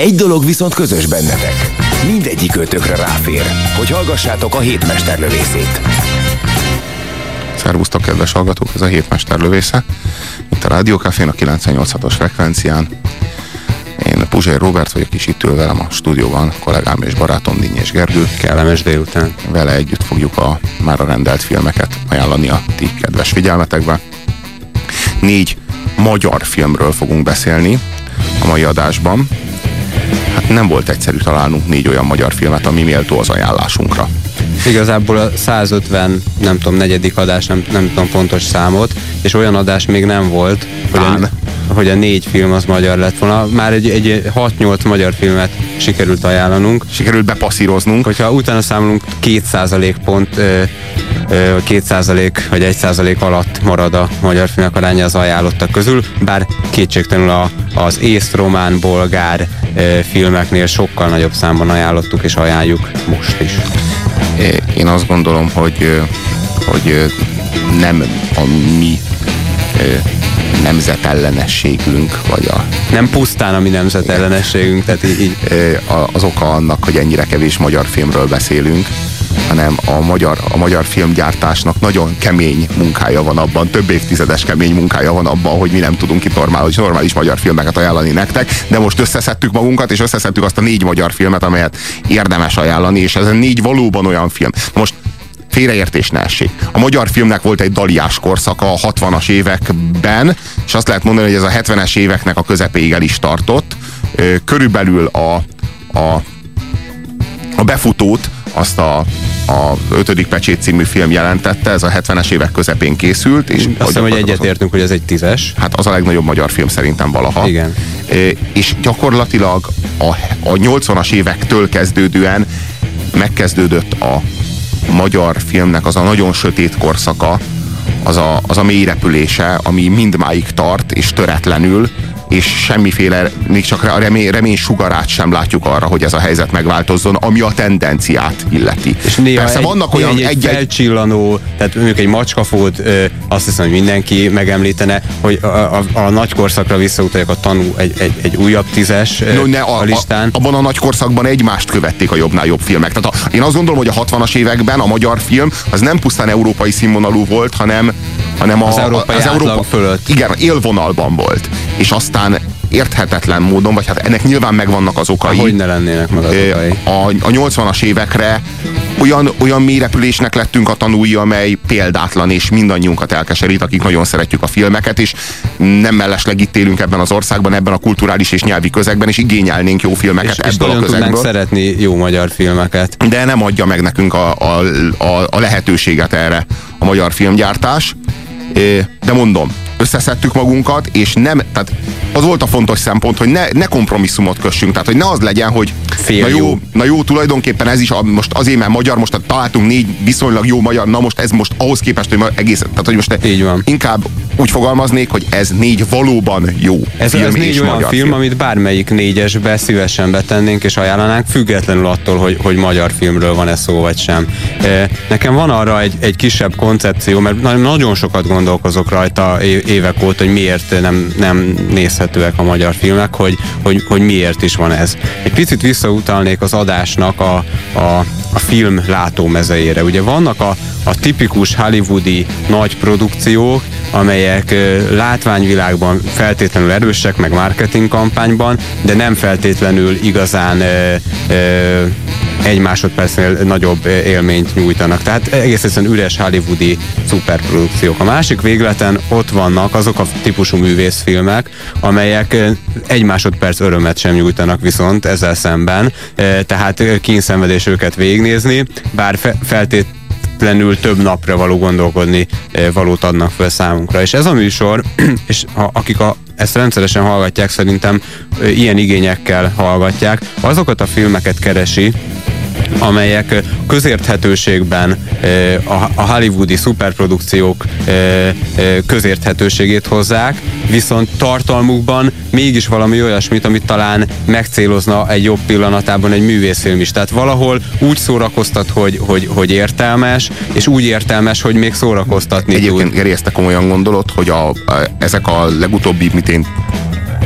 Egy dolog viszont közös bennetek. Mindegyik ötökre ráfér, hogy hallgassátok a hétmesterlövészét. Szervusztok, kedves hallgatók, ez a hétmester lövésze. Itt a Rádiókafén a 98.6-os frekvencián. Én Puzsér Robert vagyok, és itt ül velem a stúdióban kollégám és barátom Dinnyés Gergő. Kellemes délután. Vele együtt fogjuk a már a rendelt filmeket ajánlani a ti kedves figyelmetekbe. Négy magyar filmről fogunk beszélni a mai adásban. Hát nem volt egyszerű találnunk négy olyan magyar filmet, ami méltó az ajánlásunkra. Igazából a 150, nem tudom, negyedik adás, nem, nem tudom pontos számot, és olyan adás még nem volt, hogy a, hogy a négy film az magyar lett volna. Már egy, egy 6-8 magyar filmet sikerült ajánlanunk. Sikerült bepasszíroznunk. Hogyha utána számolunk 2% pont, ö, 2% vagy 1% alatt marad a magyar filmek aránya az ajánlottak közül, bár kétségtelenül a, az ész, román, bolgár filmeknél sokkal nagyobb számban ajánlottuk és ajánljuk most is. Én azt gondolom, hogy, hogy nem a mi nemzetellenességünk, vagy a... Nem pusztán a mi nemzetellenességünk, tehát így. Az oka annak, hogy ennyire kevés magyar filmről beszélünk, hanem a magyar, a magyar filmgyártásnak nagyon kemény munkája van abban, több évtizedes kemény munkája van abban, hogy mi nem tudunk itt normális, normális magyar filmeket ajánlani nektek, de most összeszedtük magunkat, és összeszedtük azt a négy magyar filmet, amelyet érdemes ajánlani, és ez a négy valóban olyan film. Most félreértés ne essék. A magyar filmnek volt egy daliás korszaka a 60-as években, és azt lehet mondani, hogy ez a 70-es éveknek a közepéig el is tartott. Körülbelül a, a, a befutót azt a, a ötödik pecsét című film jelentette, ez a 70-es évek közepén készült. És Azt hiszem, hogy egyetértünk, hogy ez egy tízes. Hát az a legnagyobb magyar film szerintem valaha. Igen. É, és gyakorlatilag a, a 80-as évektől kezdődően megkezdődött a magyar filmnek az a nagyon sötét korszaka, az a, az a mély repülése, ami mindmáig tart, és töretlenül, és semmiféle, még csak a remény, remény sugarát sem látjuk arra, hogy ez a helyzet megváltozzon, ami a tendenciát illeti. És néha Persze egy, vannak olyan egy, egy, felcsillanó, tehát mondjuk egy macskafót, azt hiszem, hogy mindenki megemlítene, hogy a, a, a nagy korszakra visszautalják a tanú egy, egy, egy újabb tízes no, ne, a, a listán. A, abban a nagy korszakban egymást követték a jobbnál jobb filmek. Tehát a, én azt gondolom, hogy a 60-as években a magyar film az nem pusztán európai színvonalú volt, hanem, hanem az a, európai az Európa fölött. Igen, élvonalban volt. És aztán aztán érthetetlen módon, vagy hát ennek nyilván megvannak az okai. Hogy ne lennének meg az okai? A, a 80-as évekre olyan, olyan mélyrepülésnek lettünk a tanúi, amely példátlan, és mindannyiunkat elkeserít, akik nagyon szeretjük a filmeket, és nem mellesleg itt élünk ebben az országban, ebben a kulturális és nyelvi közegben, és igényelnénk jó filmeket és, ebből és a közegből. szeretni jó magyar filmeket. De nem adja meg nekünk a, a, a, a lehetőséget erre a magyar filmgyártás. De mondom, összeszedtük magunkat, és nem, tehát az volt a fontos szempont, hogy ne, ne kompromisszumot kössünk, tehát hogy ne az legyen, hogy Fél na jó, jó, na jó, tulajdonképpen ez is a, most azért, mert magyar, most találtunk négy viszonylag jó magyar, na most ez most ahhoz képest, hogy egész, tehát hogy most Így van. inkább úgy fogalmaznék, hogy ez négy valóban jó ez, film ez négy olyan magyar film, film, amit bármelyik négyesbe szívesen betennénk és ajánlanánk, függetlenül attól, hogy, hogy magyar filmről van-e szó vagy sem. Nekem van arra egy, egy kisebb koncepció, mert nagyon sokat gondolkozok rajta évek óta, hogy miért nem, nem nézhetőek a magyar filmek, hogy, hogy, hogy miért is van ez. Egy picit visszautalnék az adásnak a, a, a film látómezejére. Ugye vannak a, a tipikus hollywoodi nagy produkciók, amelyek látványvilágban feltétlenül erősek, meg marketing kampányban, de nem feltétlenül igazán ö, ö, egy másodpercnél nagyobb élményt nyújtanak. Tehát egész egyszerűen üres hollywoodi szuperprodukciók. A másik végleten ott vannak azok a típusú művészfilmek, amelyek egy másodperc örömet sem nyújtanak viszont ezzel szemben, tehát kínszenvedés őket végignézni, bár fe feltétlenül feltétlenül több napra való gondolkodni valót adnak fel számunkra. És ez a műsor, és ha, akik a ezt rendszeresen hallgatják, szerintem ilyen igényekkel hallgatják, azokat a filmeket keresi, amelyek közérthetőségben a- hollywoodi szuperprodukciók közérthetőségét hozzák, viszont tartalmukban mégis valami olyasmit, amit talán megcélozna egy jobb pillanatában egy művészfilm is. Tehát valahol úgy szórakoztat, hogy, hogy, hogy értelmes, és úgy értelmes, hogy még szórakoztatni Egyébként tud. Geri, ezt komolyan gondolod, hogy a, a, ezek a legutóbbi, mint én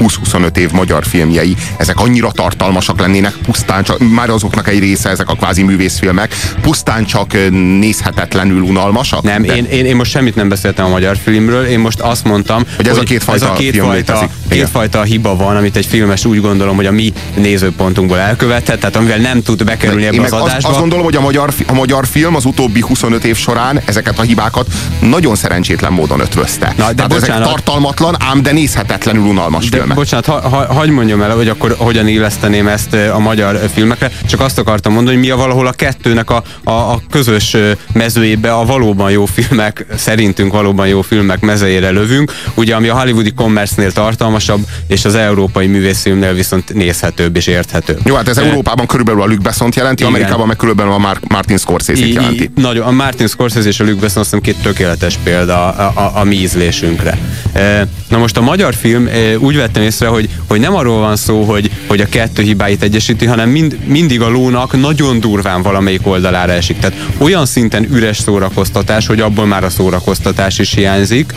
20-25 év magyar filmjei, ezek annyira tartalmasak lennének, pusztán csak, már azoknak egy része, ezek a kvázi művészfilmek, pusztán csak nézhetetlenül unalmasak? Nem, De- én, én, én most semmit nem beszéltem a magyar filmről, én most azt mondtam, Hogy ez a kétfajta ez a kétfajta. Igen. kétfajta hiba van, amit egy filmes úgy gondolom, hogy a mi nézőpontunkból elkövethet, tehát amivel nem tud bekerülni ebbe az adásba. azt gondolom, hogy a magyar, a magyar film az utóbbi 25 év során ezeket a hibákat nagyon szerencsétlen módon ötvözte. Na, de Tehát ezek bocsánat. tartalmatlan, ám de nézhetetlenül unalmas De filmek. bocsánat, ha, ha, hagyd mondjam el, hogy akkor hogyan illeszteném ezt ö, a magyar filmekre. Csak azt akartam mondani, hogy mi a valahol a kettőnek a, a, a közös ö, mezőjébe a valóban jó filmek, szerintünk valóban jó filmek mezejére lövünk. Ugye, ami a hollywoodi commerce-nél tartalmasabb, és az európai művészfilmnél viszont nézhetőbb és érthetőbb. Jó, hát ez Ö, Európában körülbelül a Luc Besson-t jelenti, Igen. Amerikában meg körülbelül a Mar- Martin Scorsese-t jelenti. Nagyon, a Martin Scorsese és a Luc Besson azt hiszem két tökéletes példa a, a, a mi ízlésünkre. E, Na most a magyar film e, úgy vettem észre, hogy, hogy nem arról van szó, hogy, hogy a kettő hibáit egyesíti, hanem mind, mindig a lónak nagyon durván valamelyik oldalára esik. Tehát olyan szinten üres szórakoztatás, hogy abból már a szórakoztatás is hiányzik.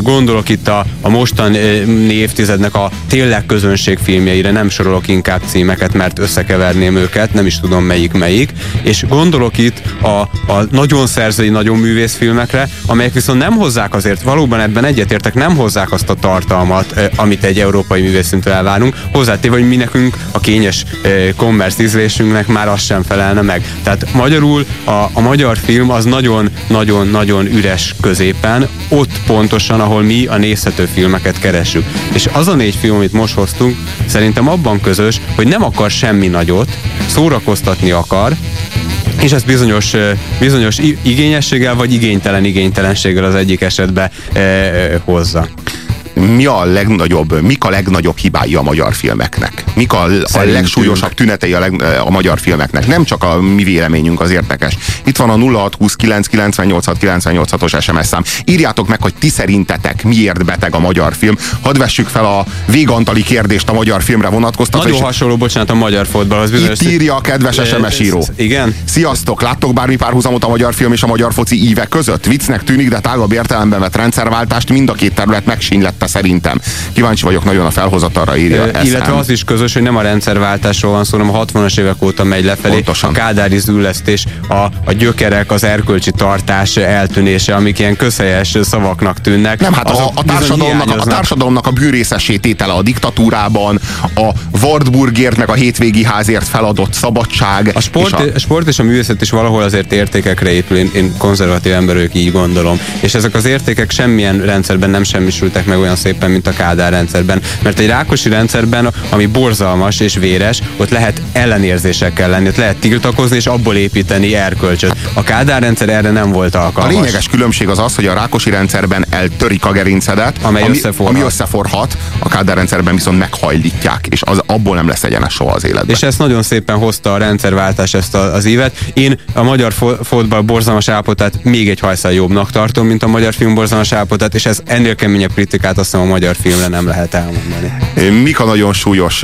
Gondolok itt a, a mostani évtizednek a tényleg közönségfilmjeire, nem sorolok inkább címeket, mert összekeverném őket, nem is tudom melyik melyik, és gondolok itt a, a nagyon szerzői, nagyon művészfilmekre, amelyek viszont nem hozzák azért, valóban ebben egyetértek, nem hozzák azt a tartalmat, eh, amit egy európai művészszintől elvárunk, hozzátéve, hogy mi nekünk a kényes eh, commerce ízlésünknek már az sem felelne meg. Tehát magyarul a, a magyar film az nagyon-nagyon-nagyon üres középen, ott pontosan, ahol mi a nézhető filmeket keressük. És az a négy film, amit most hoztunk, szerintem abban közös, hogy nem akar semmi nagyot, szórakoztatni akar, és ezt bizonyos, ö, bizonyos igényességgel vagy igénytelen igénytelenséggel az egyik esetben e, e, hozza. Mi a legnagyobb, mik a legnagyobb hibái a magyar filmeknek? Mik a, a legsúlyosabb tünetei a, leg, a magyar filmeknek? Nem csak a mi véleményünk az érdekes. Itt van a 0629 986 986-os SMS szám. Írjátok meg, hogy ti szerintetek miért beteg a magyar film. Hadd vessük fel a végantali kérdést a magyar filmre vonatkoztatva. Nagyon és hasonló, bocsánat, a magyar fotballhoz bizonyos... Itt írja a kedves SMS író. Igen? Sziasztok! Láttok bármi párhuzamot a magyar film és a magyar foci íve között? Viccnek tűnik, de tágabb értelemben vett rendszerváltást mind a két terület megsínylette szerintem. Kíváncsi vagyok nagyon a felhozatalra írja. Ö, Illetve az is közös, hogy nem a rendszerváltásról van szó, hanem a 60-as évek óta megy lefelé. Pontosan. A kádári züllesztés, a, a gyökerek, az erkölcsi tartás eltűnése, amik ilyen közhelyes szavaknak tűnnek. Nem, hát a, a, társadalomnak, a társadalomnak a bűrészessé tétele a diktatúrában, a Wartburgért meg a hétvégi házért feladott szabadság. A sport, és a... a sport és a művészet is valahol azért értékekre épül, én, én konzervatív ember így gondolom. És ezek az értékek semmilyen rendszerben nem semmisültek meg olyan szépen, mint a Kádár rendszerben. Mert egy rákosi rendszerben, ami borzalmas és véres, ott lehet ellenérzésekkel lenni, ott lehet tiltakozni és abból építeni erkölcsöt. A Kádár rendszer erre nem volt A alkalmas. lényeges különbség az az, hogy a Rákosi rendszerben eltörik a gerincedet, Amely ami, összeforhat. ami összeforhat, a Kádár rendszerben viszont meghajlítják, és az, abból nem lesz egyenes soha az életben. És ezt nagyon szépen hozta a rendszerváltás ezt a, az évet. Én a magyar fo- fotball borzalmas állapotát még egy hajszál jobbnak tartom, mint a magyar film borzalmas állapotát, és ez ennél keményebb kritikát azt hiszem a magyar filmre nem lehet elmondani. Mik a nagyon súlyos,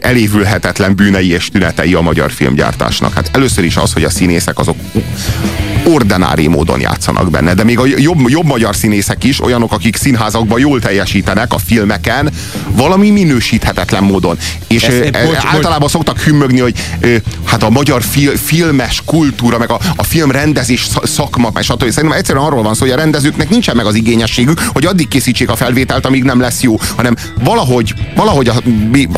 elévülhetetlen bűnei és tünetei a magyar filmgyártásnak? Hát először is az, hogy a színészek azok ordinári módon játszanak benne, de még a jobb, jobb magyar színészek is, olyanok, akik színházakban jól teljesítenek a filmeken, valami minősíthetetlen módon. És Ez- ö, bocs, bocs. általában szoktak hümmögni, hogy hát a magyar fi, filmes kultúra, meg a, a filmrendezés sz- szakma, és stb. Szerintem egyszerűen arról van szó, hogy a rendezőknek nincsen meg az igényességük, hogy addig készítsék a felvételt, amíg nem lesz jó, hanem valahogy, valahogy a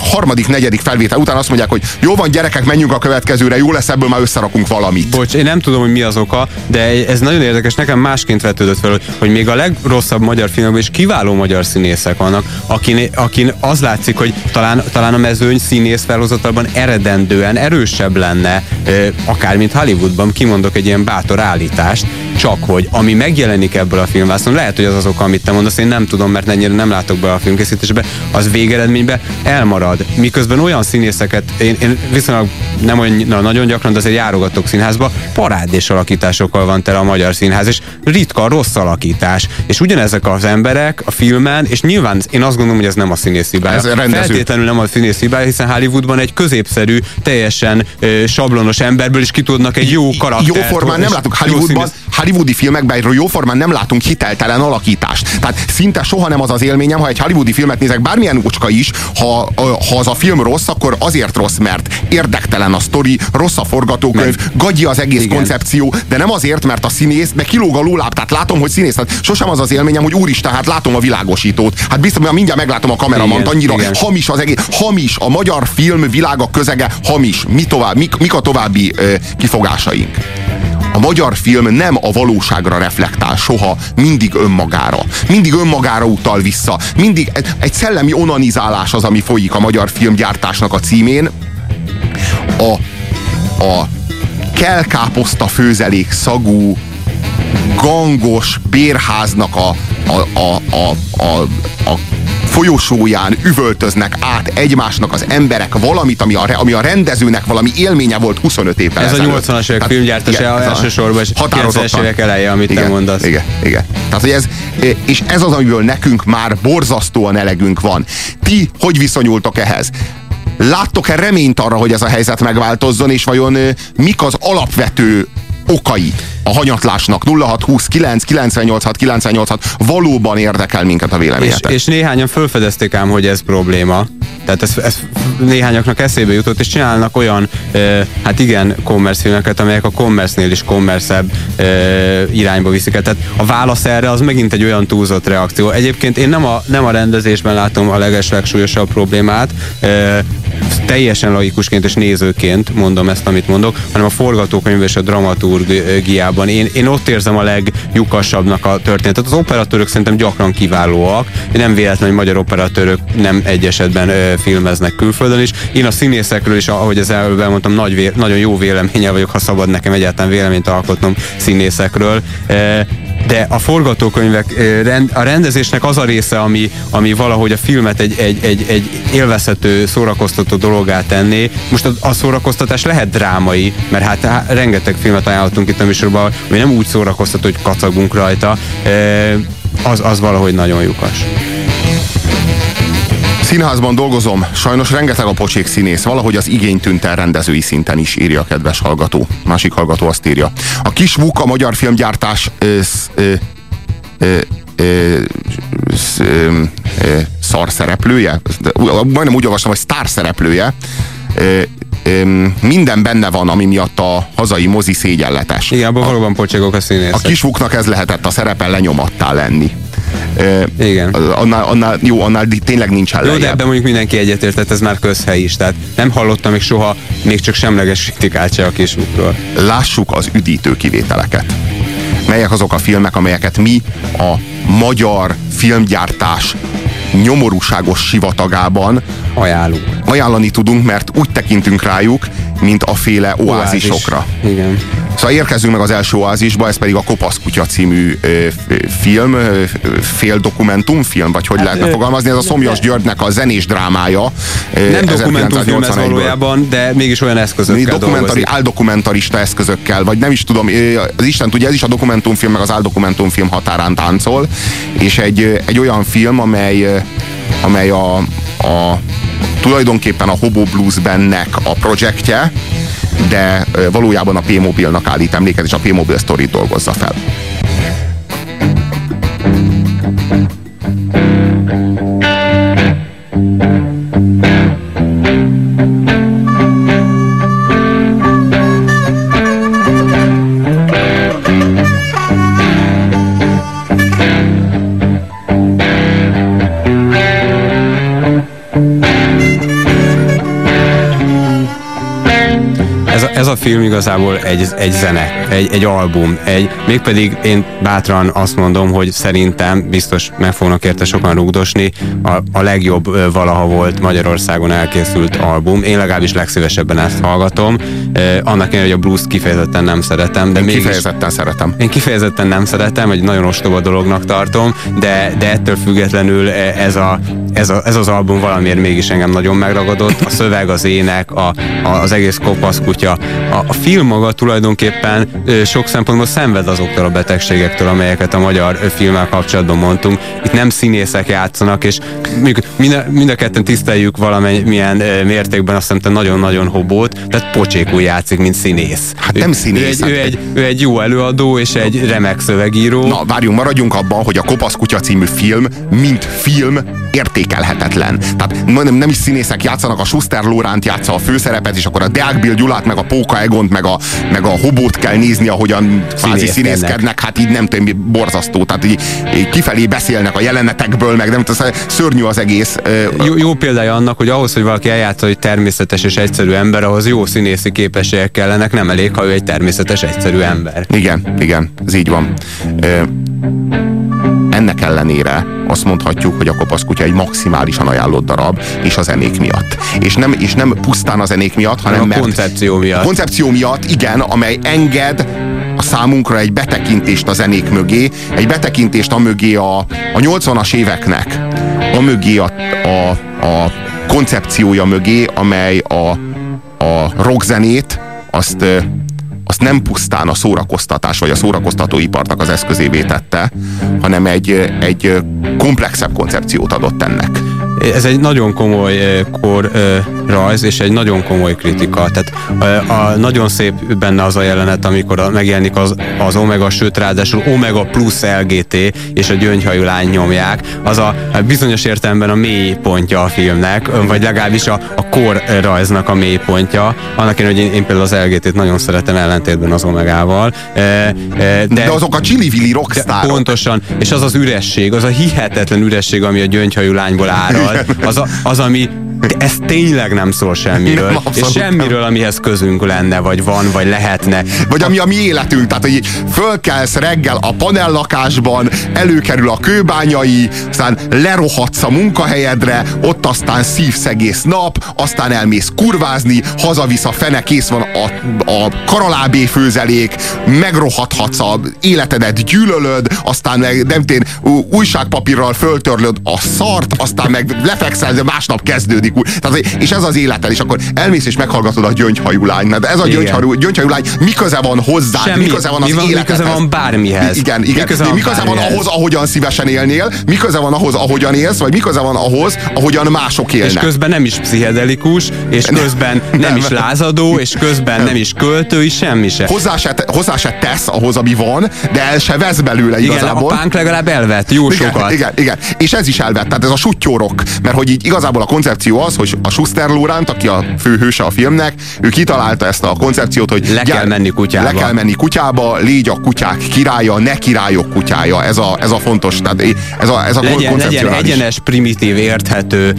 harmadik, negyedik felvétel után azt mondják, hogy jó van, gyerekek, menjünk a következőre, jó lesz, ebből már összerakunk valamit. Bocs, én nem tudom, hogy mi az oka, de ez nagyon érdekes, nekem másként vetődött fel, hogy- még a legrosszabb magyar filmekben is kiváló magyar színészek vannak, akin, akin az látszik, hogy talán, talán a mezőny színész felhozatalban eredendően erősebb lenne, akár mint Hollywoodban, kimondok egy ilyen bátor állítást, csak hogy ami megjelenik ebből a filmvászon, lehet, hogy az az oka, amit te mondasz, én nem tudom, mert ennyire nem látok be a filmkészítésbe, az végeredményben elmarad. Miközben olyan színészeket, én, én viszonylag nem olyan na, nagyon gyakran, de azért járogatok színházba, parádés alakításokkal van tele a magyar színház, és ritka rossz alakítás. És ugyanezek az emberek a filmen, és nyilván én azt gondolom, hogy ez nem a színész hibája. Ez rendező. Feltétlenül nem a színész hibája, hiszen Hollywoodban egy középszerű, teljesen ö, sablonos emberből is ki tudnak egy jó karaktert. Jó formán nem jó Hollywoodban, hollywoodi filmekben egy jó formán nem látunk hiteltelen alakítást. Tehát szinte soha nem az az élményem, ha egy hollywoodi filmet nézek, bármilyen úcska is, ha, ha az a film rossz, akkor azért rossz, mert érdektelen a sztori, rossz a forgatókönyv, gagyi az egész Igen. koncepció, de nem azért, mert a színész, meg kilóg a lóláb, tehát látom, hogy színész. Tehát sosem az az élményem, hogy úristen, hát látom a világosítót. Hát biztos, hogy mindjárt meglátom a kameramant, annyira igen. hamis az egész, hamis, a magyar film világa közege hamis. Mi tovább, mik, mik a további ö, kifogásaink? A magyar film nem a valóságra reflektál soha, mindig önmagára. Mindig önmagára utal vissza. Mindig egy, szellemi onanizálás az, ami folyik a magyar filmgyártásnak a címén. A, a kelkáposzta főzelék szagú, gangos bérháznak a, a, a, a, a, a folyosóján üvöltöznek át egymásnak az emberek valamit, ami a, ami a rendezőnek valami élménye volt 25 évvel Ez a ezelőtt. 80-as évek Tehát filmgyártása igen, a- elsősorban, és határozottan. 90-es évek eleje, amit igen, te mondasz. Igen, igen. Tehát, hogy ez, és ez az, amiből nekünk már borzasztóan elegünk van. Ti hogy viszonyultok ehhez? Láttok-e reményt arra, hogy ez a helyzet megváltozzon, és vajon mik az alapvető okai a hanyatlásnak? 0629 986 986 valóban érdekel minket a És, véleményetek. és néhányan felfedezték ám, hogy ez probléma. Tehát ez, ez néhányaknak eszébe jutott, és csinálnak olyan, e, hát igen, commerce filmeket, amelyek a commerce-nél is commerce e, irányba viszik. Tehát a válasz erre az megint egy olyan túlzott reakció. Egyébként én nem a, nem a rendezésben látom a legeslegsúlyosabb problémát, e, teljesen laikusként és nézőként mondom ezt, amit mondok, hanem a forgatókönyv és a dramaturgiában. Én, én ott érzem a leglyukasabbnak a történetet. Az operatőrök szerintem gyakran kiválóak. Nem véletlen, hogy magyar operatőrök nem egy esetben ö, filmeznek külföldön is. Én a színészekről is, ahogy az előbb elmondtam, nagy vé, nagyon jó véleménye vagyok, ha szabad nekem egyáltalán véleményt alkotnom színészekről. E, de a forgatókönyvek, a rendezésnek az a része, ami, ami valahogy a filmet egy, egy, egy, egy élvezhető, szórakoztató dologá tenné. Most a, a szórakoztatás lehet drámai, mert hát há, rengeteg filmet ajánlottunk itt a műsorban, ami nem úgy szórakoztató, hogy kacagunk rajta, az, az valahogy nagyon lyukas. Színházban dolgozom, sajnos rengeteg a pocsék színész, valahogy az igény tűnt el rendezői szinten is, írja a kedves hallgató. Másik hallgató azt írja. A kis Vuk a magyar filmgyártás ö, ö, ö, ö, sz, ö, ö, szar szereplője, majdnem úgy olvastam, hogy sztár szereplője, ö, minden benne van, ami miatt a hazai mozi szégyenletes. Igen, abban valóban pocségok a színészek. A kisvuknak ez lehetett a szerepe lenyomattá lenni. Igen. Annál, annál, jó, annál tényleg nincs Jó, de ebben mondjuk mindenki egyetértett, ez már közhely is. Tehát nem hallottam még soha még csak semleges kritikát se a kisúkról. lássuk az üdítő kivételeket. Melyek azok a filmek, amelyeket mi a magyar filmgyártás nyomorúságos sivatagában Ajánlunk. ajánlani tudunk, mert úgy tekintünk rájuk, mint a féle oázisokra. Igen. Szóval érkezzünk meg az első oázisba, ez pedig a Kopasz kutya című ö, film, ö, fél dokumentumfilm, vagy hogy lehetne ö, fogalmazni, ez a Szomjas Györgynek a zenés drámája. Nem dokumentumfilm ez 1981-ből. valójában, de mégis olyan eszközökkel dokumentari, áldokumentarista eszközökkel, vagy nem is tudom, az Isten tudja, ez is a dokumentumfilm, meg az áldokumentumfilm határán táncol, és egy, egy olyan film, amely, amely a, a tulajdonképpen a Hobo Blues bennek a projektje, de valójában a P-Mobilnak állít emléket, és a P-Mobil Story dolgozza fel. Igazából egy, egy zene, egy, egy album, egy, mégpedig én bátran azt mondom, hogy szerintem biztos meg fognak érte sokan rugdosni, a, a legjobb valaha volt Magyarországon elkészült album. Én legalábbis legszívesebben ezt hallgatom. Annak ellenére, hogy a blues kifejezetten nem szeretem, de Én mégis, kifejezetten szeretem. én kifejezetten nem szeretem, egy nagyon ostoba dolognak tartom, de, de ettől függetlenül ez, a, ez, a, ez az album valamiért mégis engem nagyon megragadott. A szöveg, az ének, a, a, az egész kopaszkutya. A, a film maga tulajdonképpen ö, sok szempontból szenved azoktól a betegségektől, amelyeket a magyar filmmel kapcsolatban mondtunk. Itt nem színészek játszanak, és mind a, mind a ketten tiszteljük valamilyen ö, mértékben azt hiszem nagyon-nagyon hobót, tehát pocsékul játszik, mint színész. Hát nem Ő- színész, Ő egy, ő, hát- egy, ő egy jó előadó, és egy remek szövegíró. Na, várjunk, maradjunk abban, hogy a Kopasz Kutya című film, mint film, értékelhetetlen. Tehát nem, nem is színészek játszanak, a Schuster Lóránt játsza a főszerepet, és akkor a Deák Bill Gyulát, meg a Póka Egont, meg a, meg a Hobót kell nézni, ahogyan kvázi Színészkednek. hát így nem tudom, borzasztó. Tehát így, így kifelé beszélnek a jelenetekből, meg nem tudom, szörnyű az egész. Jó, jó példája annak, hogy ahhoz, hogy valaki eljátsza, hogy természetes és egyszerű ember, ahhoz jó színészi képességek kellenek, nem elég, ha ő egy természetes, egyszerű ember. Igen, igen, ez így van. Ö, ennek ellenére azt mondhatjuk, hogy a Kopasz Kutya egy maximálisan ajánlott darab, és a zenék miatt. És nem, és nem pusztán a zenék miatt, hanem a mert koncepció miatt. a koncepció miatt, igen, amely enged a számunkra egy betekintést a zenék mögé, egy betekintést a mögé a, a 80-as éveknek, a mögé a, a, a koncepciója mögé, amely a, a rockzenét azt, azt nem pusztán a szórakoztatás vagy a szórakoztatóiparnak az eszközévé tette, hanem egy, egy komplexebb koncepciót adott ennek. Ez egy nagyon komoly eh, kor eh, rajz, és egy nagyon komoly kritika. Tehát eh, a, nagyon szép benne az a jelenet, amikor a, megjelenik az, az Omega, sőt ráadásul Omega plusz LGT, és a gyöngyhajú lány nyomják. Az a, a bizonyos értelemben a mély pontja a filmnek, vagy legalábbis a, a kor rajznak a mély pontja. Annak én, hogy én, én például az LGT-t nagyon szeretem ellentétben az Omegával. De, de azok a csili-vili de rockstárok. pontosan, és az az üresség, az a hihetetlen üresség, ami a gyöngyhajú lányból árad, az, az ami ez tényleg nem szól semmiről, Nem, és semmiről, amihez közünk lenne, vagy van, vagy lehetne. Vagy ami a mi életünk, tehát hogy fölkelsz reggel a panellakásban, előkerül a kőbányai, aztán lerohadsz a munkahelyedre, ott aztán szívsz egész nap, aztán elmész kurvázni, hazavisz a fene, kész van a, a karalábé főzelék, megrohadhatsz a életedet, gyűlölöd, aztán meg nem tén, újságpapírral föltörlöd a szart, aztán meg lefekszel, de másnap kezdődik. Új- Tehát, és ez az életed, és akkor elmész és meghallgatod a gyöngyhajú lány. De ez a gyöngyhajú, gyöngyhajú lány, mi köze van hozzá, Semmi. mi köze van az Mi van- mi életedhez? köze van bármihez? Igen, igen. köze Mi, van mi köze van ahhoz, ahogyan szívesen élnél, mi köze van ahhoz, ahogyan élsz, vagy mi köze van ahhoz, ahogyan mások élnek. És közben nem is pszichedelikus, és közben nem, nem. is lázadó, és közben nem is költői, semmi se. Hozzá se, hozzá se tesz ahhoz, ami van, de el se vesz belőle Igen, a igazából. pánk legalább elvett jó igen, sokat. igen, igen. És ez is elvett, tehát ez a sutyórok. Mert hogy így igazából a koncepció az, hogy a Schuster Lóránt, aki a főhőse a filmnek, ő kitalálta ezt a koncepciót, hogy Le kell menni kutyába. Le kell menni kutyába, légy a kutyák királya, ne királyok kutyája. Ez a, ez a fontos, tehát ez a, ez a Legyen, legyen egyenes, primitív, érthető,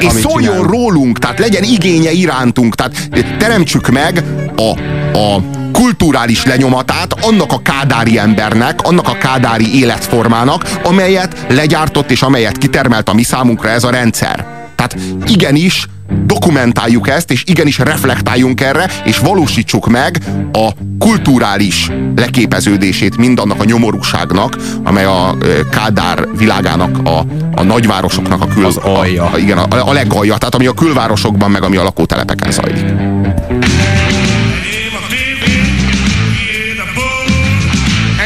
és szóljon csinálunk. rólunk, tehát legyen igénye irántunk, tehát teremtsük meg a, a kulturális lenyomatát annak a kádári embernek, annak a kádári életformának, amelyet legyártott és amelyet kitermelt a mi számunkra ez a rendszer. Tehát igenis dokumentáljuk ezt, és igenis reflektáljunk erre, és valósítsuk meg a kulturális leképeződését mindannak a nyomorúságnak, amely a Kádár világának, a, a nagyvárosoknak a kül... Az alja. A, a, igen, a, a legalja, tehát ami a külvárosokban, meg ami a lakótelepeken zajlik.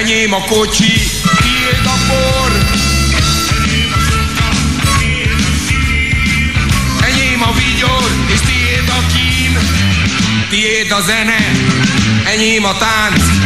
Enyém a tiéd a bor. Tiéd a zene, enyém a tánc.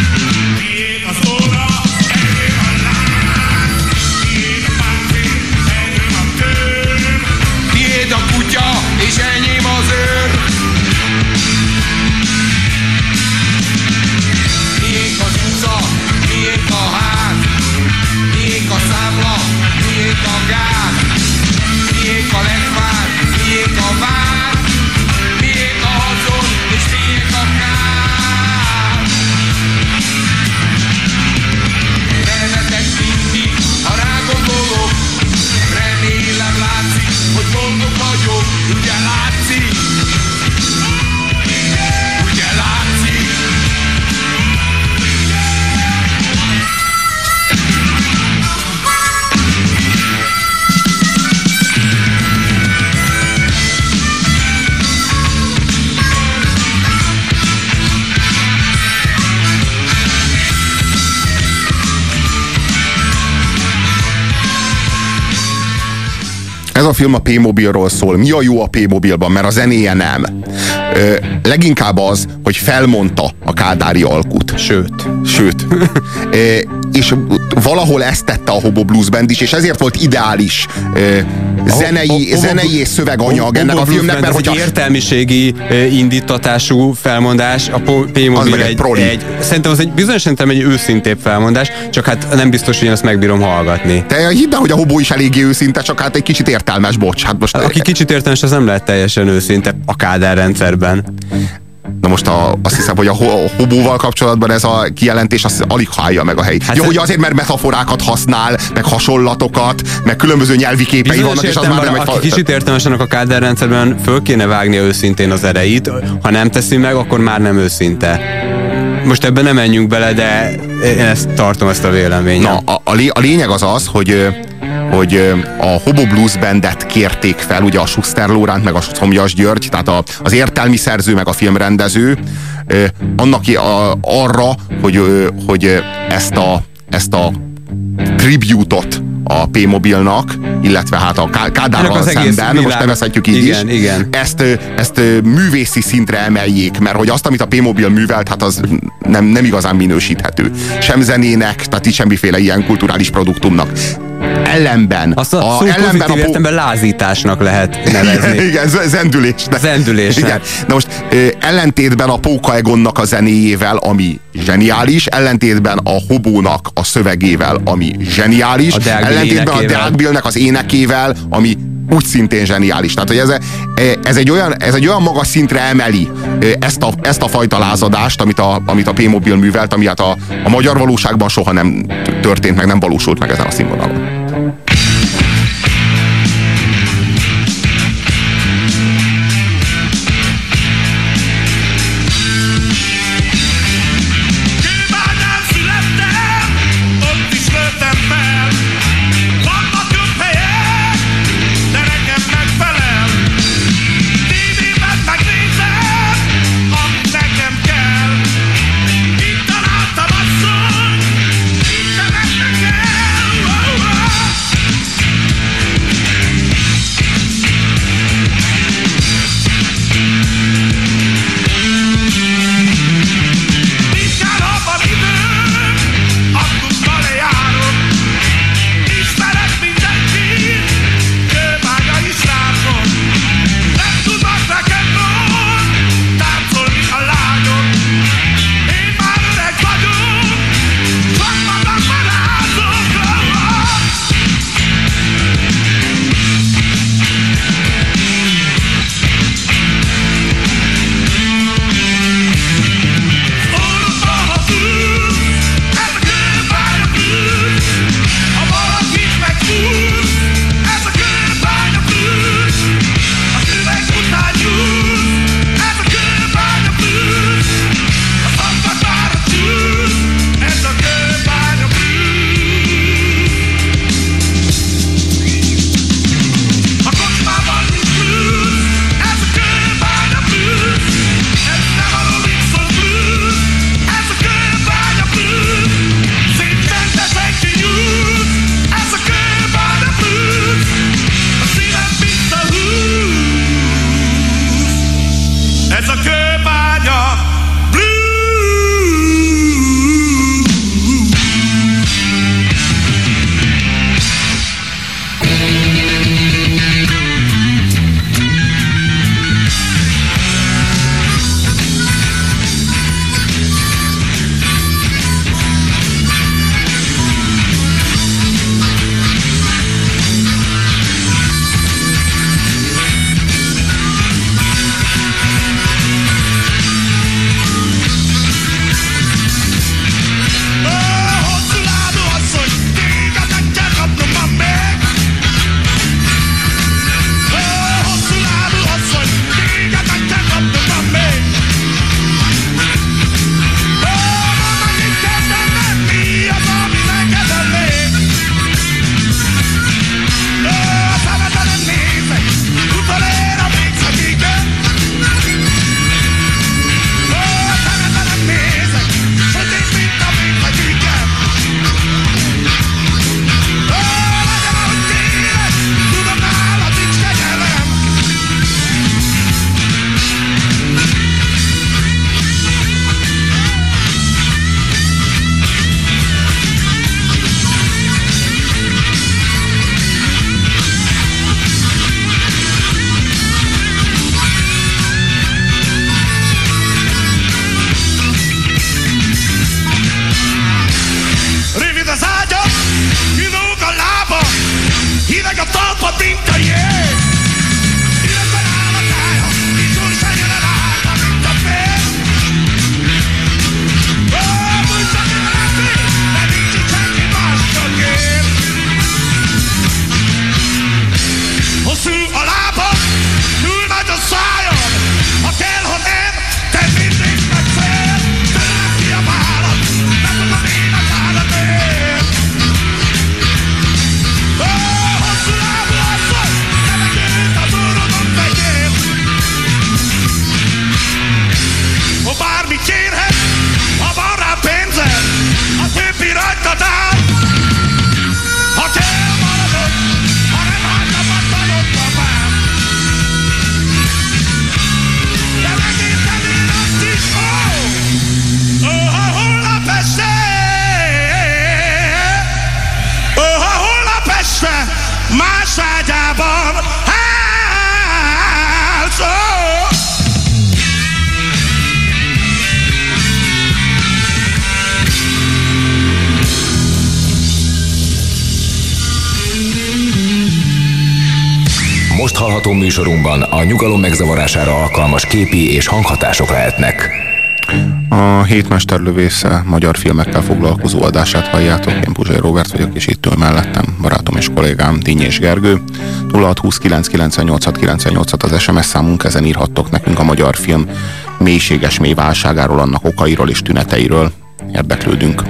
Ez a film a P-mobilról szól. Mi a jó a P-mobilban, mert a zenéje nem. Ö, leginkább az, hogy felmondta a kádári alkut. Sőt. Sőt. és valahol ezt tette a Hobo Blues Band is, és ezért volt ideális ö, zenei, A- a- a- zenei és szöveganyag ennek a Hobo filmnek, mert hogyha egy értelmiségi indítatású felmondás, a P-mobil egy egy, proli. egy, szerintem az egy bizonyos szerintem egy őszintébb felmondás, csak hát nem biztos, hogy én ezt megbírom hallgatni. te hidd hogy a Hobo is eléggé őszinte, csak hát egy kicsit értelmes, bocs. Hát most, Aki kicsit értelmes, az nem lehet teljesen őszinte a Kádár rendszerben. Na most a, azt hiszem, hogy a, ho- a hobóval kapcsolatban ez a kijelentés az alig hallja meg a helyét. Hát ez- hogy azért, mert metaforákat használ, meg hasonlatokat, meg különböző nyelvi képei vannak, és az már nem egy... aki kicsit értelmes annak a Kádár rendszerben, föl kéne vágnia őszintén az ereit, ha nem teszi meg, akkor már nem őszinte. Most ebben nem menjünk bele, de én ezt tartom ezt a véleményt. Na, a, a, lé, a lényeg az az, hogy hogy a Hobo Blues Bandet kérték fel, ugye a Schuster Lóránt, meg a Szomjas György, tehát a, az értelmi szerző, meg a filmrendező, annak a, arra, hogy, hogy ezt a, ezt a tribute-ot a P-mobilnak, illetve hát a Kádárral szemben, most nevezhetjük így Igen, is, igen. Ezt, ezt művészi szintre emeljék, mert hogy azt, amit a P-mobil művelt, hát az nem, nem igazán minősíthető. Sem zenének, tehát így semmiféle ilyen kulturális produktumnak. Ellenben, Azt a, a ellenben po- értelemben lázításnak lehet nevezni. igen, zendülésnek. Zendülésnek. Igen. Na most ellentétben a Póka Egonnak a zenéjével, ami zseniális, ellentétben a Hobónak a szövegével, ami zseniális, A ellentétben a énekével. Deák Billnek az énekével, ami úgy szintén zseniális. Tehát, hogy ez, ez, egy olyan, ez egy olyan magas szintre emeli ezt a, ezt a fajta lázadást, amit a, amit a P-Mobil művelt, ami hát a, a magyar valóságban soha nem történt meg, nem valósult meg ezen a színvonalon. time. Hallható műsorunkban a nyugalom megzavarására alkalmas képi és hanghatások lehetnek. A hétmesterlövésze magyar filmekkel foglalkozó adását halljátok. Én Puzsai Robert vagyok, és itt ül mellettem barátom és kollégám Dínyés Gergő. 0629 az SMS számunk, ezen írhattok nekünk a magyar film mélységes mély válságáról, annak okairól és tüneteiről. Érdeklődünk.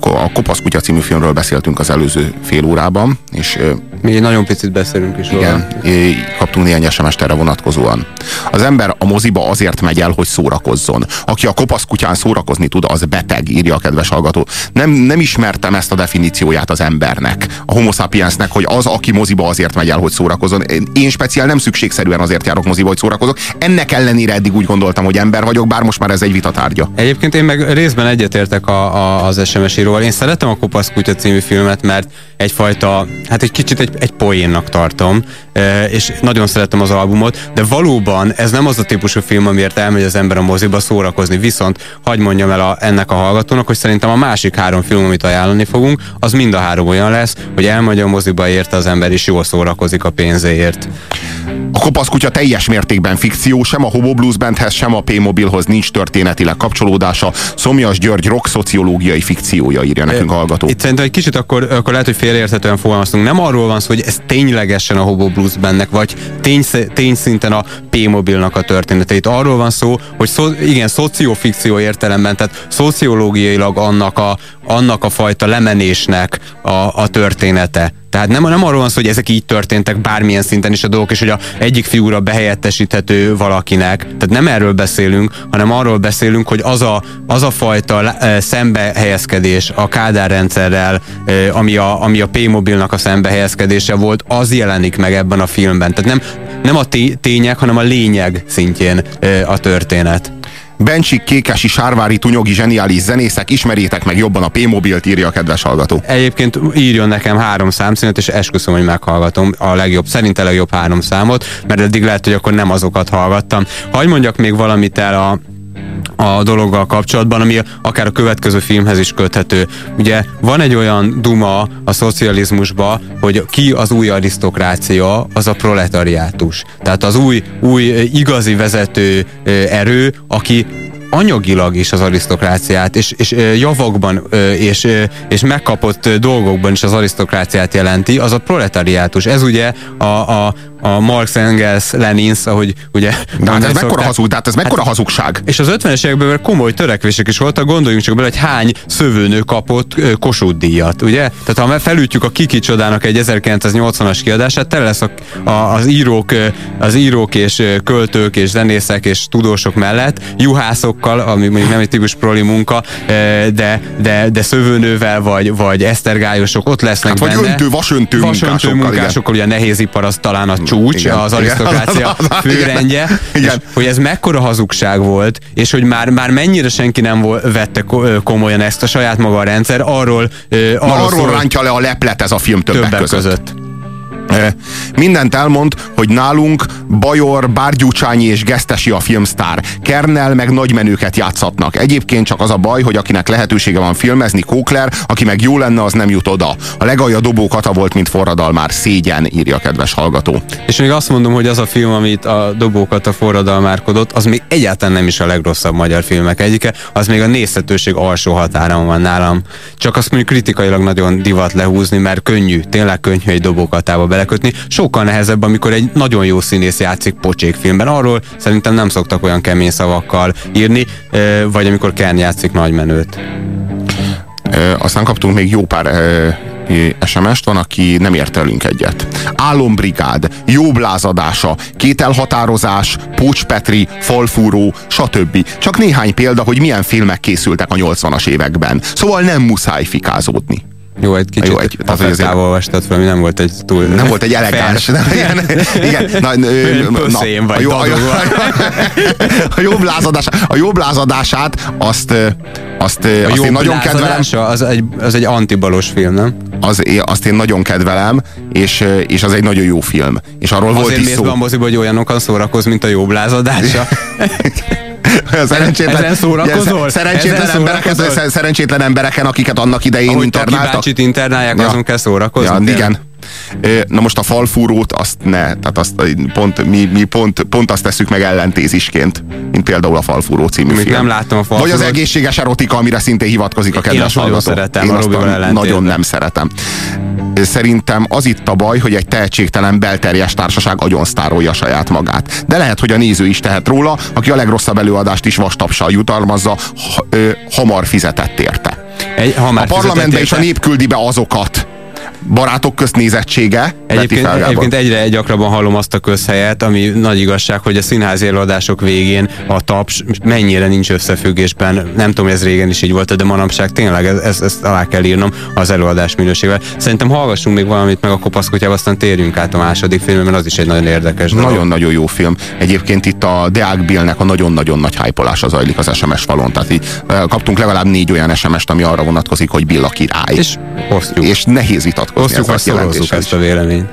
A Kopasz kutya című filmről beszéltünk az előző fél órában, és mi nagyon picit beszélünk is Igen, róla. kaptunk néhány sms erre vonatkozóan. Az ember a moziba azért megy el, hogy szórakozzon. Aki a kopasz kutyán szórakozni tud, az beteg, írja a kedves hallgató. Nem, nem ismertem ezt a definícióját az embernek, a homo sapiensnek, hogy az, aki moziba azért megy el, hogy szórakozzon. Én speciál nem szükségszerűen azért járok moziba, hogy szórakozok. Ennek ellenére eddig úgy gondoltam, hogy ember vagyok, bár most már ez egy vitatárgya. Egyébként én meg részben egyetértek a, a, az SMS íróval. Én szeretem a Kopasz kutya című filmet, mert egyfajta, hát egy kicsit egy, egy poénnak tartom, és nagyon szeretem az albumot, de valóban ez nem az a típusú film, amiért elmegy az ember a moziba szórakozni, viszont hagyd mondjam el a, ennek a hallgatónak, hogy szerintem a másik három film, amit ajánlani fogunk, az mind a három olyan lesz, hogy elmegy a moziba érte az ember, és jól szórakozik a pénzéért. A kopasz kutya teljes mértékben fikció, sem a Hobo Blues Bandhez, sem a P-mobilhoz nincs történetileg kapcsolódása. Szomjas György rock szociológiai fikciója írja nekünk a hallgató. Itt szerintem egy kicsit akkor, akkor lehet, hogy félreérthetően fogalmaztunk. Nem arról van szó, hogy ez ténylegesen a Hobo Blues Bandnek, vagy tény, tény a P-mobilnak a története. Itt arról van szó, hogy szó, igen, szociofikció értelemben, tehát szociológiailag annak a, annak a fajta lemenésnek a, a története. Tehát nem, nem arról van szó, hogy ezek így történtek bármilyen szinten is a dolgok, és hogy a egyik figura behelyettesíthető valakinek. Tehát nem erről beszélünk, hanem arról beszélünk, hogy az a, az a fajta szembehelyezkedés a Kádár rendszerrel, ami a, ami a P-mobilnak a szembehelyezkedése volt, az jelenik meg ebben a filmben. Tehát nem, nem a tények, hanem a lényeg szintjén a történet. Bencsik, Kékesi, Sárvári, Tunyogi, zseniális zenészek, ismerjétek meg jobban a P-mobilt, írja a kedves hallgató. Egyébként írjon nekem három számszínet, és esküszöm, hogy meghallgatom a legjobb, szerint a legjobb három számot, mert eddig lehet, hogy akkor nem azokat hallgattam. Hagy mondjak még valamit el a a dologgal kapcsolatban, ami akár a következő filmhez is köthető. Ugye van egy olyan duma a szocializmusba, hogy ki az új arisztokrácia, az a proletariátus. Tehát az új, új igazi vezető erő, aki anyagilag is az arisztokráciát, és, és javakban és, és megkapott dolgokban is az arisztokráciát jelenti, az a proletariátus. Ez ugye a, a, a Marx Engels Lenins, ahogy ugye... De hát ez mekkora hazug, tehát ez mekkora hát, hazugság? És az 50-es években komoly törekvések is voltak, gondoljunk csak bele, hogy hány szövőnő kapott Kossuth díjat, ugye? Tehát ha felütjük a Kiki csodának egy 1980-as kiadását, tele lesz a, a, az írók, az írók és költők és zenészek és tudósok mellett juhászokkal, ami mondjuk nem egy típus proli munka, de, de, de szövőnővel vagy, vagy esztergályosok ott lesznek hát, vagy benne. öntő, vasöntő, vasöntő munkásokkal, munkásokkal ugye a nehézipar az talán a csúcs, igen, az arisztokrácia főrendje, igen. és hogy ez mekkora hazugság volt, és hogy már, már mennyire senki nem vette komolyan ezt a saját maga a rendszer, arról, arról, arról szól, rántja le a leplet ez a film többek, többek között. között. Mindent elmond, hogy nálunk Bajor, Bárgyúcsányi és Gesztesi a filmsztár. Kernel meg nagymenőket játszatnak. Egyébként csak az a baj, hogy akinek lehetősége van filmezni, Kókler, aki meg jó lenne, az nem jut oda. A legalja dobó kata volt, mint forradalmár. Szégyen, írja kedves hallgató. És még azt mondom, hogy az a film, amit a dobókata forradalmárkodott, az még egyáltalán nem is a legrosszabb magyar filmek egyike, az még a nézhetőség alsó határon van nálam. Csak azt mondjuk kritikailag nagyon divat lehúzni, mert könnyű, tényleg könnyű egy dobókatába belekötni. Sokkal nehezebb, amikor egy nagyon jó színész játszik pocsékfilmben. Arról szerintem nem szoktak olyan kemény szavakkal írni, vagy amikor Kern játszik nagymenőt. Aztán kaptunk még jó pár SMS-t, van, aki nem ért elünk egyet. Álombrigád, jobb lázadása, kételhatározás, Pócs Petri, falfúró, stb. Csak néhány példa, hogy milyen filmek készültek a 80-as években. Szóval nem muszáj fikázódni. Jó, egy kicsit jó, egy, az azért olvastad fel, ami nem volt egy túl... Nem volt egy elegáns. Nem, igen, igen, na, na, vagy a, jó, a, jó, a, jobb lázadás, a jobb lázadását azt, azt, a azt én nagyon kedvelem. Az egy, az egy antibalos film, nem? Az, azt én nagyon kedvelem, és, és az egy nagyon jó film. És arról Azért volt is szó. Azért mész hogy olyanokkal szórakoz, mint a jobb lázadása? szerencsétlen, ezen szórakozol? Szerencsétlen, ezen embereken, szórakozol? szerencsétlen embereken, akiket annak idején Ahogy internáltak. Ahogy internálják, ja. azon kell szórakozni. Ja, igen. Na most a falfúrót azt ne, tehát azt pont, mi, mi pont, pont azt tesszük meg ellentézisként, mint például a Falfúró című Még film. nem láttam a Vagy az Falfúrót. egészséges erotika, amire szintén hivatkozik a kedves hallgató. szeretem, Én azt nagyon nem szeretem. Szerintem az itt a baj, hogy egy tehetségtelen belterjes társaság agyon sztárolja saját magát. De lehet, hogy a néző is tehet róla, aki a legrosszabb előadást is vastapsal jutalmazza, ha, ö, hamar fizetett érte. Egy, ha már A parlamentbe is a nép küldi be azokat. Barátok közt nézettsége. Egyébként, egyébként egyre gyakrabban hallom azt a közhelyet, ami nagy igazság, hogy a színházi előadások végén a taps mennyire nincs összefüggésben. Nem tudom, ez régen is így volt, de manapság tényleg ez, ez, ezt alá kell írnom az előadás minőségével. Szerintem hallgassunk még valamit meg a kopaszkutyába, aztán térjünk át a második filmre, mert az is egy nagyon érdekes. Nagyon-nagyon jó film. Egyébként itt a Deák Billnek a nagyon-nagyon nagy hypolása zajlik az SMS falon. Tehát így kaptunk legalább négy olyan SMS-t, ami arra vonatkozik, hogy Bill a király. És osztjuk. és nehéz vitatkozni Osztjuk vagy szorozzuk ezt a véleményt.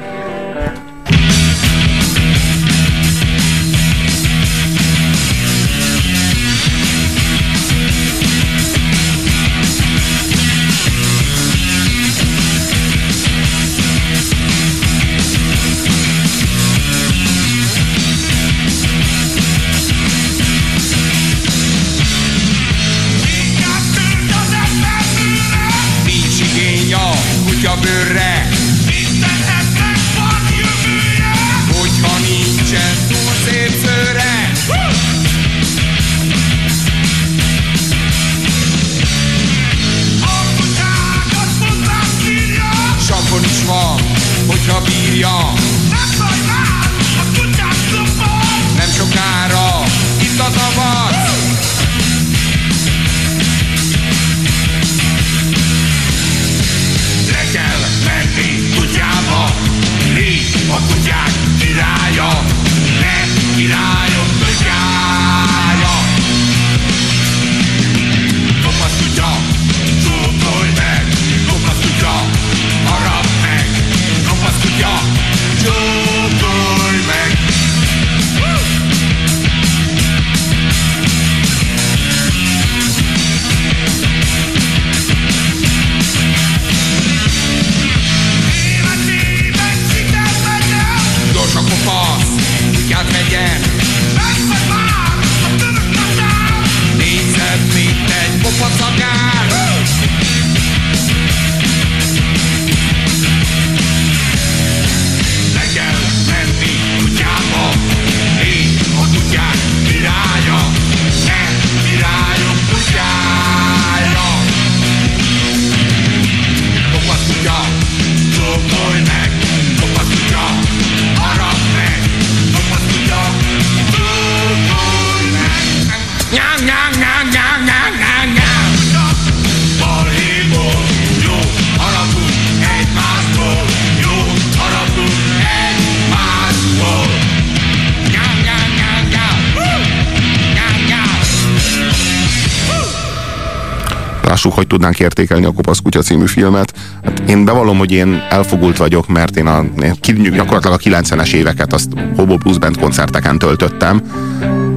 Lássuk, hogy tudnánk értékelni a Kopasz Kutya című filmet. Hát én bevallom, hogy én elfogult vagyok, mert én, a, én gyakorlatilag a 90-es éveket azt Hobo Blues Band koncerteken töltöttem,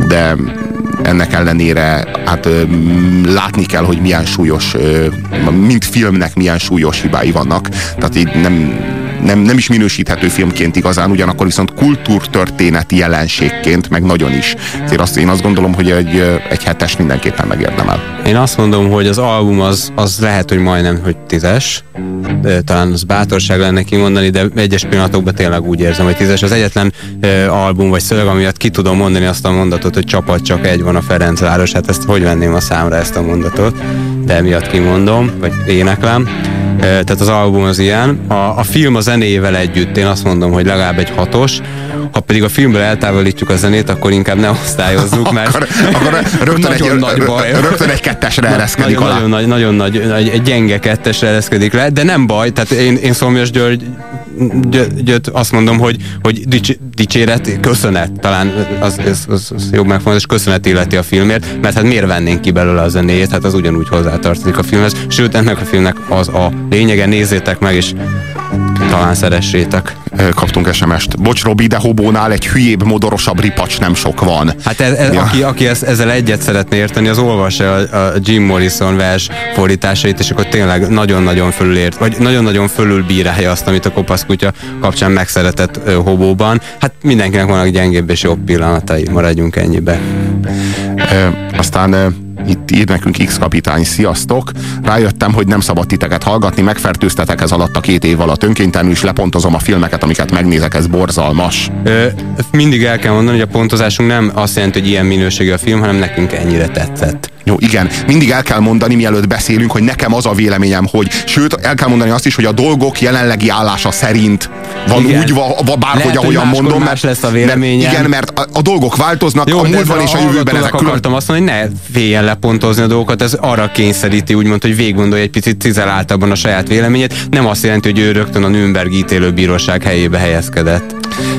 de ennek ellenére hát látni kell, hogy milyen súlyos, mint filmnek milyen súlyos hibái vannak. Tehát így nem, nem, nem is minősíthető filmként igazán, ugyanakkor viszont kultúrtörténeti jelenségként meg nagyon is. Ezért azt, én azt gondolom, hogy egy, egy hetes mindenképpen megérdemel. Én azt mondom, hogy az album az, az lehet, hogy majdnem, hogy tízes. Talán az bátorság lenne kimondani, de egyes pillanatokban tényleg úgy érzem, hogy tízes. Az egyetlen album vagy szöveg, amiatt ki tudom mondani azt a mondatot, hogy csapat csak egy van a Ferencváros. Hát ezt hogy venném a számra ezt a mondatot? De emiatt kimondom, vagy éneklem. Ö, Tehát az album az ilyen. A, a film a zenéjével együtt én azt mondom, hogy legalább egy hatos. Ha pedig a filmből eltávolítjuk a zenét, akkor inkább ne osztályozzuk, mert akkor, akkor rögtön, egy, nagyon nagy baj. rögtön egy kettesre ereszkedik nagyon, alá. nagyon, nagy, nagyon nagy, egy, gyenge kettesre ereszkedik le, de nem baj, tehát én, én Szomjas György Gyö- Gyöt azt mondom, hogy, hogy dics, dicséret, köszönet, talán az, az, az, az jobb megfogás, köszönet illeti a filmért, mert hát miért vennénk ki belőle a zenéjét, hát az ugyanúgy hozzátartozik a filmhez, sőt ennek a filmnek az a lényege, nézzétek meg, és talán szeressétek. Kaptunk SMS-t. Bocs, Robi, de Hobónál egy hülyébb, modorosabb ripacs nem sok van. Hát ez, ez, Ja. aki, aki ezt, ezzel egyet szeretné érteni, az olvassa a, a Jim Morrison vers fordításait, és akkor tényleg nagyon-nagyon fölülért, vagy nagyon-nagyon fölülbírálja azt, amit a kopasz kutya kapcsán megszeretett ö, hobóban. Hát mindenkinek vannak gyengébb és jobb pillanatai, maradjunk ennyibe. Ö, aztán itt ír nekünk X kapitány, sziasztok! Rájöttem, hogy nem szabad titeket hallgatni, megfertőztetek ez alatt a két év alatt önkéntelenül, és lepontozom a filmeket, amiket megnézek, ez borzalmas. Ö, mindig el kell mondani, hogy a pontozásunk nem azt jelenti, hogy ilyen minőségű a film, hanem nekünk ennyire tetszett. Jó, igen, mindig el kell mondani, mielőtt beszélünk, hogy nekem az a véleményem, hogy sőt, el kell mondani azt is, hogy a dolgok jelenlegi állása szerint van Igen. úgy, va, va, bárhogy, Lehet, hogy ahogyan mondom. más lesz a véleményem. Mert, igen, mert a, a dolgok változnak, Jó, a múltban és a jövőben ezek külön... akartam azt mondani, hogy ne féljen lepontozni a dolgokat, ez arra kényszeríti, úgymond, hogy végig gondolja egy picit cizeláltabban a saját véleményét. Nem azt jelenti, hogy ő rögtön a Nürnberg ítélőbíróság helyébe helyezkedett.